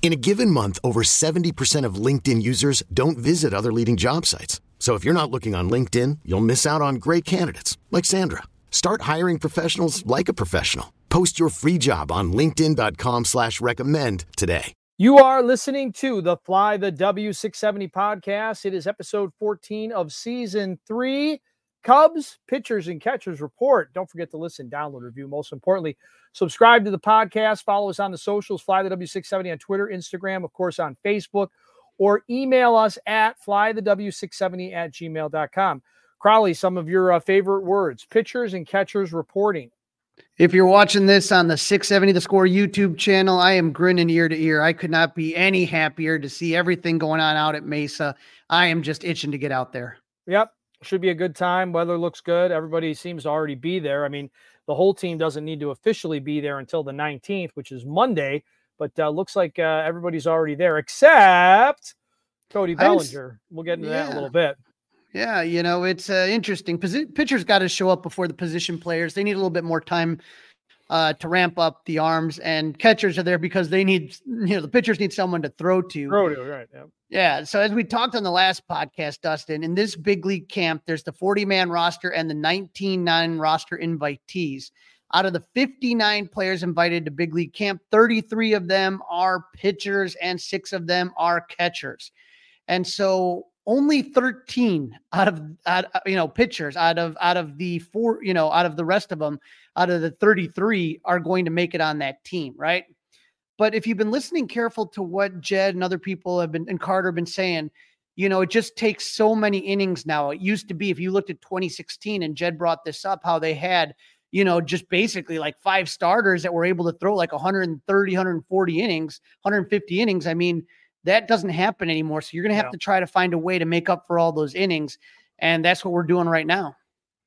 In a given month, over 70% of LinkedIn users don't visit other leading job sites. So if you're not looking on LinkedIn, you'll miss out on great candidates like Sandra. Start hiring professionals like a professional. Post your free job on LinkedIn.com slash recommend today. You are listening to the Fly the W670 podcast. It is episode 14 of season three. Cubs pitchers and catchers report. Don't forget to listen, download, review. Most importantly, subscribe to the podcast. Follow us on the socials, Fly the W670 on Twitter, Instagram, of course, on Facebook, or email us at flythew670 at gmail.com. Crawly, some of your uh, favorite words pitchers and catchers reporting. If you're watching this on the 670 The Score YouTube channel, I am grinning ear to ear. I could not be any happier to see everything going on out at Mesa. I am just itching to get out there. Yep. Should be a good time. Weather looks good. Everybody seems to already be there. I mean, the whole team doesn't need to officially be there until the 19th, which is Monday, but uh, looks like uh, everybody's already there except Cody Bellinger. We'll get into yeah. that a little bit. Yeah, you know, it's uh, interesting. Pitchers got to show up before the position players. They need a little bit more time uh, to ramp up the arms, and catchers are there because they need, you know, the pitchers need someone to throw to. Throw to, right? Yeah. Yeah. So as we talked on the last podcast, Dustin, in this big league camp, there's the 40 man roster and the 19 non roster invitees. Out of the 59 players invited to big league camp, 33 of them are pitchers and six of them are catchers. And so only 13 out of out, uh, you know pitchers out of out of the four you know out of the rest of them out of the 33 are going to make it on that team right? But if you've been listening careful to what jed and other people have been and carter have been saying you know it just takes so many innings now. It used to be if you looked at 2016 and jed brought this up how they had you know just basically like five starters that were able to throw like 130 140 innings 150 innings i mean that doesn't happen anymore. So you're going to have yeah. to try to find a way to make up for all those innings. And that's what we're doing right now.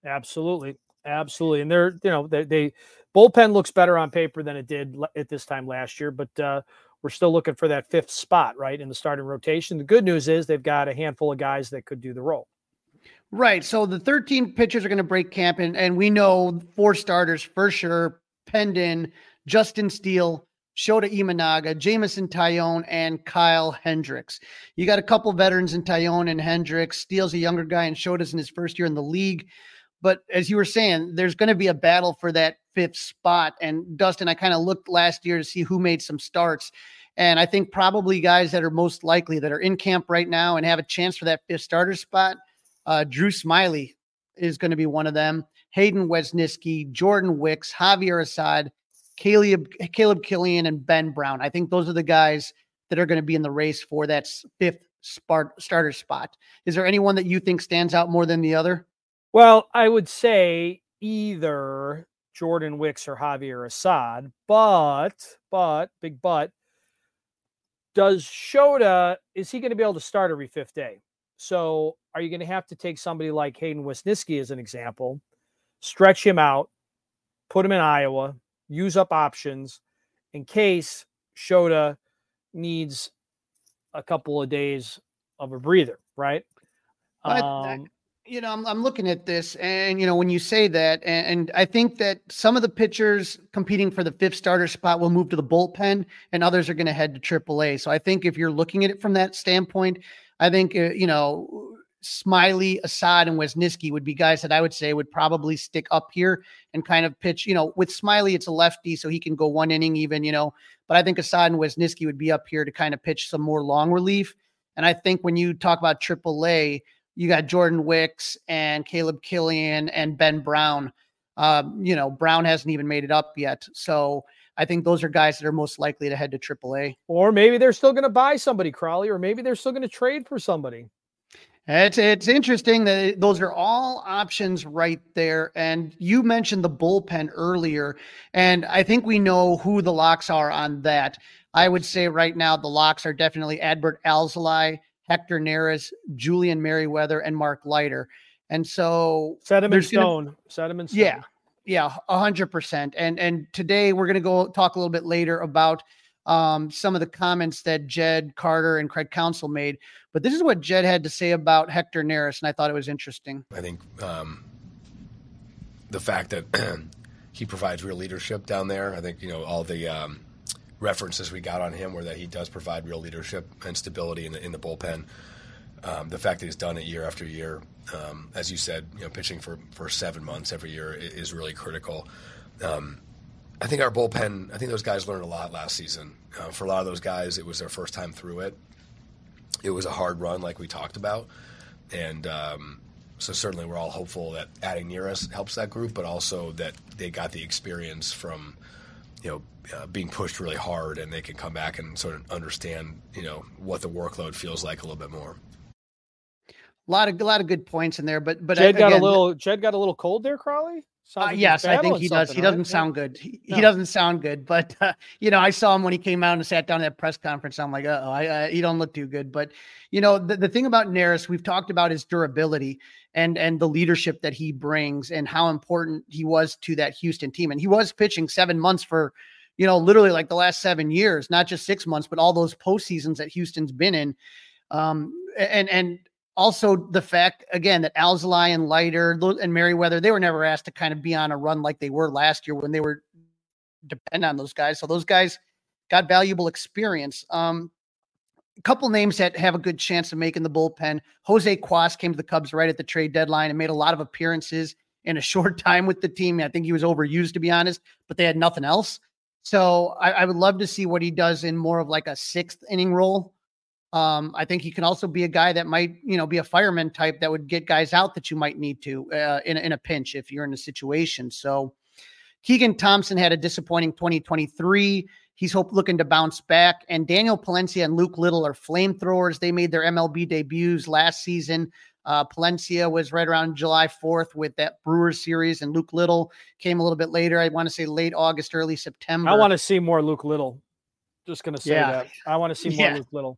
Absolutely. Absolutely. And they're, you know, they, they bullpen looks better on paper than it did at this time last year, but uh, we're still looking for that fifth spot, right, in the starting rotation. The good news is they've got a handful of guys that could do the role. Right. So the 13 pitchers are going to break camp, and, and we know four starters for sure Pendon, Justin Steele, Shota Imanaga, Jameson Taillon, and Kyle Hendricks. You got a couple veterans in Taillon and Hendricks. Steele's a younger guy and Shota's in his first year in the league. But as you were saying, there's going to be a battle for that fifth spot. And Dustin, I kind of looked last year to see who made some starts. And I think probably guys that are most likely that are in camp right now and have a chance for that fifth starter spot, uh, Drew Smyly is going to be one of them. Hayden Wesneski, Jordan Wicks, Javier Assad, Caleb, Caleb Killian, and Ben Brown. I think those are the guys that are going to be in the race for that fifth starter spot. Is there anyone that you think stands out more than the other? Well, I would say either Jordan Wicks or Javier Assad, but, but, big but, does Shota, is he going to be able to start every fifth day? So are you going to have to take somebody like Hayden Wesneski as an example, stretch him out, put him in Iowa, use up options in case Shota needs a couple of days of a breather, right? But, um, you know, I'm, I'm looking at this, and you know, when you say that, and, and, I think that some of the pitchers competing for the fifth starter spot will move to the bullpen, and others are going to head to AAA. So I think if you're looking at it from that standpoint, I think uh, you know Smyly, Assad, and Wesneski would be guys that I would say would probably stick up here and kind of pitch. You know, with Smyly, it's a lefty, so he can go one inning even, you know. But I think Assad and Wesneski would be up here to kind of pitch some more long relief. And I think when you talk about AAA, you got Jordan Wicks and Caleb Killian and Ben Brown. Um, you know, Brown hasn't even made it up yet. So I think those are guys that are most likely to head to AAA. Or maybe they're still going to buy somebody, Crawly, or maybe they're still going to trade for somebody. It's it's interesting that those are all options right there. And you mentioned the bullpen earlier, and I think we know who the locks are on that. I would say right now the locks are definitely Adbert Alzolay, Hector Neris, Julian Merryweather, and Mark Leiter. And so in stone. Gonna, in stone. Yeah, yeah, a hundred percent. And and today we're gonna go talk a little bit later about um, some of the comments that Jed Carter and Craig Counsell made. But this is what Jed had to say about Hector Neris, and I thought it was interesting. I think um, the fact that he provides real leadership down there. I think you know all the um, references we got on him were that he does provide real leadership and stability in the in the bullpen. Um, the fact that he's done it year after year, um, as you said, you know, pitching for, for seven months every year is really critical. Um, I think our bullpen, I think those guys learned a lot last season. Uh, for a lot of those guys, it was their first time through it. It was a hard run, like we talked about. And um, so certainly we're all hopeful that adding Neris helps that group, but also that they got the experience from, you know, uh, being pushed really hard and they can come back and sort of understand, you know, what the workload feels like a little bit more. A lot of a lot of good points in there, but but Jed got a little Jed got a little cold there, Crawly. Uh, yes, I think he does. He doesn't right? sound good. He, no. he, doesn't sound good. But uh, you know, I saw him when he came out and sat down at that press conference. I'm like, oh, I, he don't look too good. But you know, the, the thing about Neris, we've talked about his durability and and the leadership that he brings and how important he was to that Houston team. And he was pitching seven months for, you know, literally like the last seven years, not just six months, but all those postseasons that Houston's been in. Um, and and also the fact again that Alzolay and Leiter and Merryweather they were never asked to kind of be on a run like they were last year when they were depend on those guys. So those guys got valuable experience. Um, a couple names that have a good chance of making the bullpen. Jose Cuas came to the Cubs right at the trade deadline and made a lot of appearances in a short time with the team. I think he was overused to be honest, but they had nothing else. So I, I would love to see what he does in more of like a sixth inning role um, I think he can also be a guy that might, you know, be a fireman type that would get guys out that you might need to uh, in, in a pinch if you're in a situation. So Keegan Thompson had a disappointing 2023. He's hope looking to bounce back. And Daniel Palencia and Luke Little are flamethrowers. They made their MLB debuts last season. Uh, Palencia was right around July 4th with that Brewers series, and Luke Little came a little bit later. I want to say late August, early September. I want to see more Luke Little. Just going to say yeah. that. I want to see more yeah. Luke Little.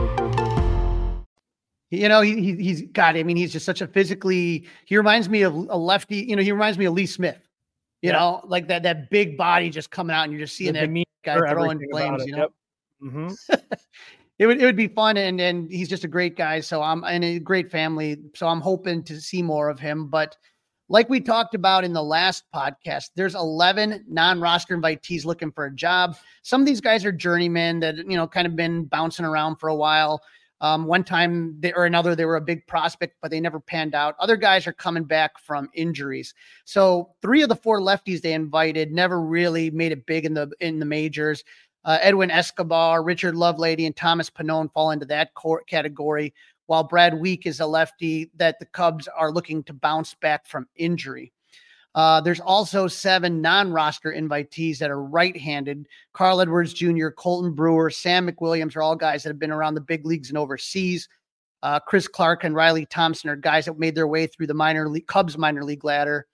You know, he, he he's got. I mean, he's just such a physically. He reminds me of a lefty. You know, he reminds me of Lee Smith. You know, like that that big body just coming out, and you're just seeing the that guy throwing flames. You know, yep. mm-hmm. it would it would be fun, and and he's just a great guy. So I'm and a great family. So I'm hoping to see more of him. But like we talked about in the last podcast, there's 11 non-roster invitees looking for a job. Some of these guys are journeymen that you know kind of been bouncing around for a while. Um, one time they, or another, they were a big prospect, but they never panned out. Other guys are coming back from injuries. So three of the four lefties they invited never really made it big in the in the majors. Uh, Edwin Escobar, Richard Lovelady, and Thomas Pannone fall into that category, while Brad Wieck is a lefty that the Cubs are looking to bounce back from injury. Uh, there's also seven non-roster invitees that are right-handed. Carl Edwards Jr., Colten Brewer, Sam McWilliams are all guys that have been around the big leagues and overseas. Uh, Chris Clark and Riley Thompson are guys that made their way through the minor league Cubs minor league ladder.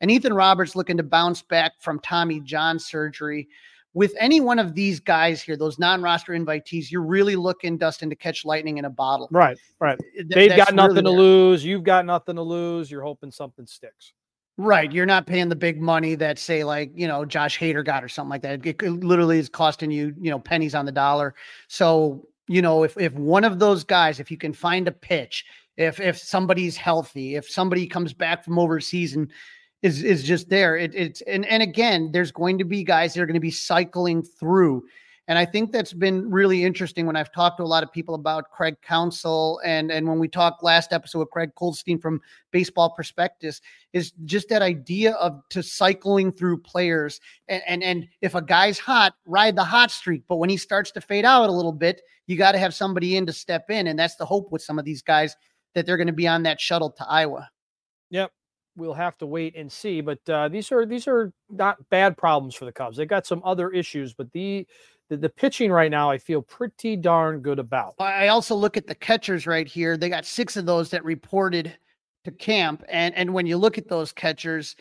And Ethan Roberts looking to bounce back from Tommy John surgery. With any one of these guys here, those non-roster invitees, you're really looking, Dustin, to catch lightning in a bottle. Right, right. Th- They've got nothing really to there. lose. You've got nothing to lose. You're hoping something sticks. Right. You're not paying the big money that say like, you know, Josh Hader got or something like that. It, literally is costing you, you know, pennies on the dollar. So, you know, if if one of those guys, if you can find a pitch, if if somebody's healthy, if somebody comes back from overseas and is is just there, it, it's and and again, there's going to be guys that are going to be cycling through and I think that's been really interesting when I've talked to a lot of people about Craig Counsell and and when we talked last episode with Craig Goldstein from Baseball Prospectus is just that idea of to cycling through players and and, and if a guy's hot, ride the hot streak. But when he starts to fade out a little bit, you got to have somebody in to step in. And that's the hope with some of these guys that they're going to be on that shuttle to Iowa. Yep we'll have to wait and see. But uh, these are these are not bad problems for the Cubs. They got some other issues, but the the, the pitching right now, I feel pretty darn good about. I also look at the catchers right here. They got six of those that reported to camp. And, and when you look at those catchers,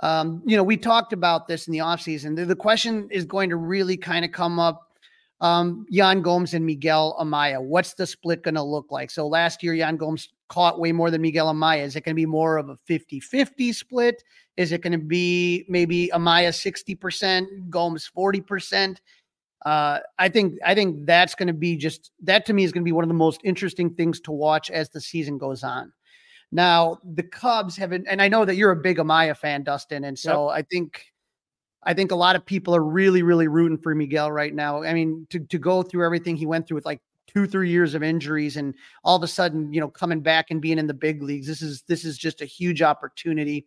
um, you know, we talked about this in the offseason. The, the question is going to really kind of come up um, Yan Gomes and Miguel Amaya. What's the split going to look like? So last year, Yan Gomes caught way more than Miguel Amaya. Is it going to be more of a 50 50 split? Is it going to be maybe Amaya 60%, Gomes 40%? Uh, I think I think that's going to be just that to me is going to be one of the most interesting things to watch as the season goes on. Now the Cubs have, been, and I know that you're a big Amaya fan, Dustin, and so yep. I think I think a lot of people are really really rooting for Miguel right now. I mean, to to go through everything he went through with like two three years of injuries and all of a sudden you know coming back and being in the big leagues, this is this is just a huge opportunity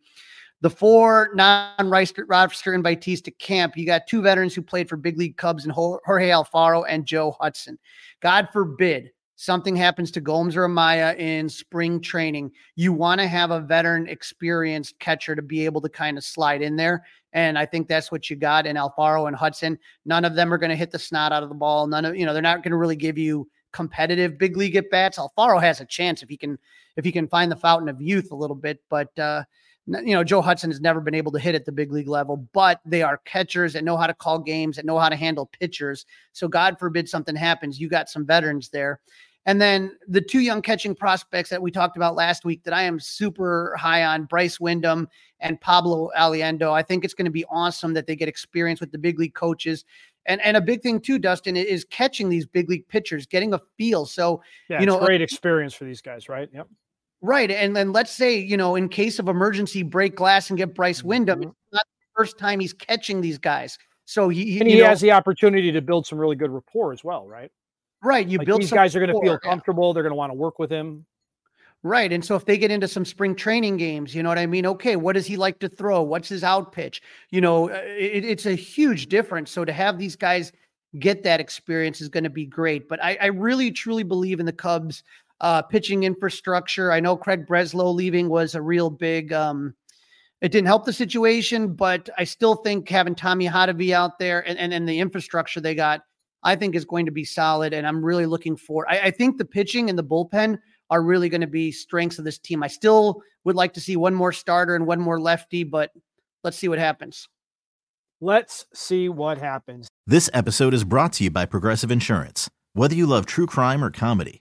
the four non-roster invitees to camp, you got two veterans who played for big league Cubs and Jorge Alfaro and Joe Hudson. God forbid something happens to Gomes or Amaya in spring training. You want to have a veteran experienced catcher to be able to kind of slide in there. And I think that's what you got in Alfaro and Hudson. None of them are going to hit the snot out of the ball. None of, you know, they're not going to really give you competitive big league at bats. Alfaro has a chance if he can, if he can find the fountain of youth a little bit, but, uh, you know, Joe Hudson has never been able to hit at the big league level, but they are catchers that know how to call games, that know how to handle pitchers. So, God forbid something happens, you got some veterans there. And then the two young catching prospects that we talked about last week that I am super high on Bryce Windham and Pablo Aliendo. I think it's going to be awesome that they get experience with the big league coaches And and a big thing too, Dustin, is catching these big league pitchers, getting a feel. So Yeah, you know, it's great uh, experience for these guys, right? Yep. Right. And then let's say, you know, in case of emergency, break glass and get Bryce Windham. It's not the first time he's catching these guys. So he, And you he know, has the opportunity to build some really good rapport as well, right? right. You Like, build these guys are going to feel rapport, yeah. comfortable. They're going to want to work with him. Right. And so if they get into some spring training games, you know what I mean? Okay, what does he like to throw? What's his out pitch? You know, uh, it, it's a huge difference. So to have these guys get that experience is going to be great. But I, I really truly believe in the Cubs uh, pitching infrastructure. I know Craig Breslow leaving was a real big um it didn't help the situation, but I still think having Tommy Hottovy out there and, and, and the infrastructure they got, I think is going to be solid. And I'm really looking for I, I think the pitching and the bullpen are really going to be strengths of this team. I still would like to see one more starter and one more lefty, but let's see what happens. Let's see what happens. This episode is brought to you by Progressive Insurance. Whether you love true crime or comedy,